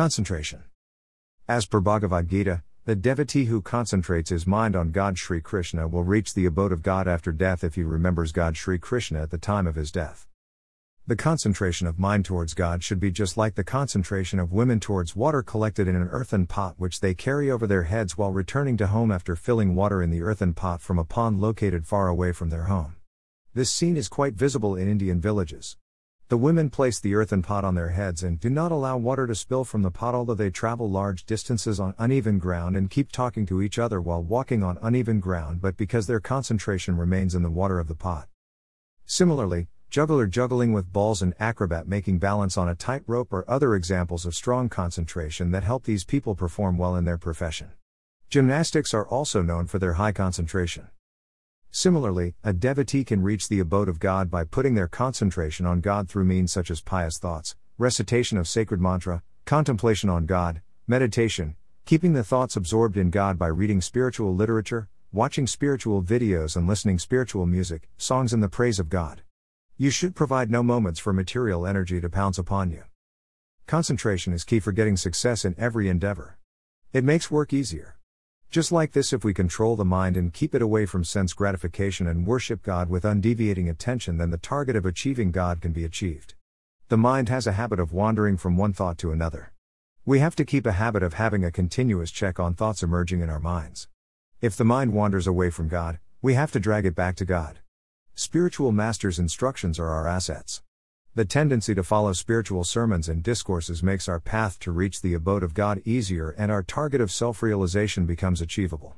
Concentration. As per Bhagavad Gita, the devotee who concentrates his mind on God Sri Krishna will reach the abode of God after death if he remembers God Sri Krishna at the time of his death. The concentration of mind towards God should be just like the concentration of women towards water collected in an earthen pot which they carry over their heads while returning to home after filling water in the earthen pot from a pond located far away from their home. This scene is quite visible in Indian villages. The women place the earthen pot on their heads and do not allow water to spill from the pot, although they travel large distances on uneven ground and keep talking to each other while walking on uneven ground, but because their concentration remains in the water of the pot. Similarly, juggler juggling with balls and acrobat making balance on a tightrope are other examples of strong concentration that help these people perform well in their profession. Gymnastics are also known for their high concentration. Similarly, a devotee can reach the abode of God by putting their concentration on God through means such as pious thoughts, recitation of sacred mantra, contemplation on God, meditation, keeping the thoughts absorbed in God by reading spiritual literature, watching spiritual videos, and listening spiritual music, songs in the praise of God. You should provide no moments for material energy to pounce upon you. Concentration is key for getting success in every endeavor. It makes work easier. Just like this, if we control the mind and keep it away from sense gratification and worship God with undeviating attention, then the target of achieving God can be achieved. The mind has a habit of wandering from one thought to another. We have to keep a habit of having a continuous check on thoughts emerging in our minds. If the mind wanders away from God, we have to drag it back to God. Spiritual masters' instructions are our assets. The tendency to follow spiritual sermons and discourses makes our path to reach the abode of God easier and our target of self realization becomes achievable.